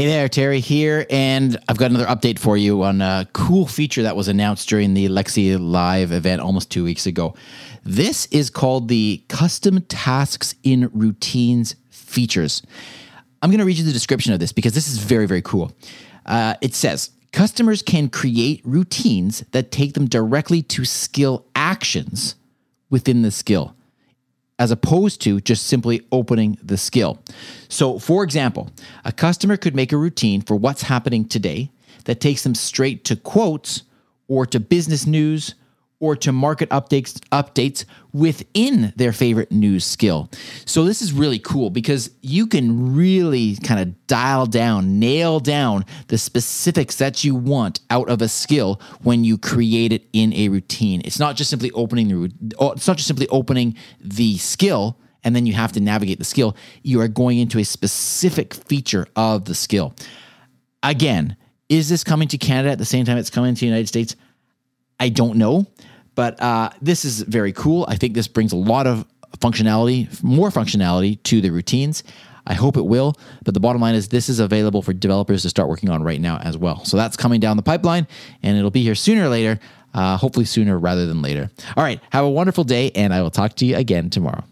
Hey there, Terry here, and I've got another update for you on a cool feature that was announced during the Alexa Live event almost two weeks ago. This is called the Custom Tasks in Routines features. I'm going to read you the description of this because this is very, very cool. Uh, it says customers can create routines that take them directly to skill actions within the skill as opposed to just simply opening the skill. So, for example, a customer could make a routine for what's happening today that takes them straight to quotes or to business news or to market updates updates within their favorite news skill. So this is really cool because you can really kind of dial down, nail down the specifics that you want out of a skill when you create it in a routine. It's not just simply opening the it's not just simply opening the skill and then you have to navigate the skill. You are going into a specific feature of the skill. Again, is this coming to Canada at the same time it's coming to the United States? I don't know. But uh, this is very cool. I think this brings a lot of functionality, more functionality to the routines. I hope it will. But the bottom line is this is available for developers to start working on right now as well. So that's coming down the pipeline and it'll be here sooner or later, uh, hopefully sooner rather than later. All right. Have a wonderful day and I will talk to you again tomorrow.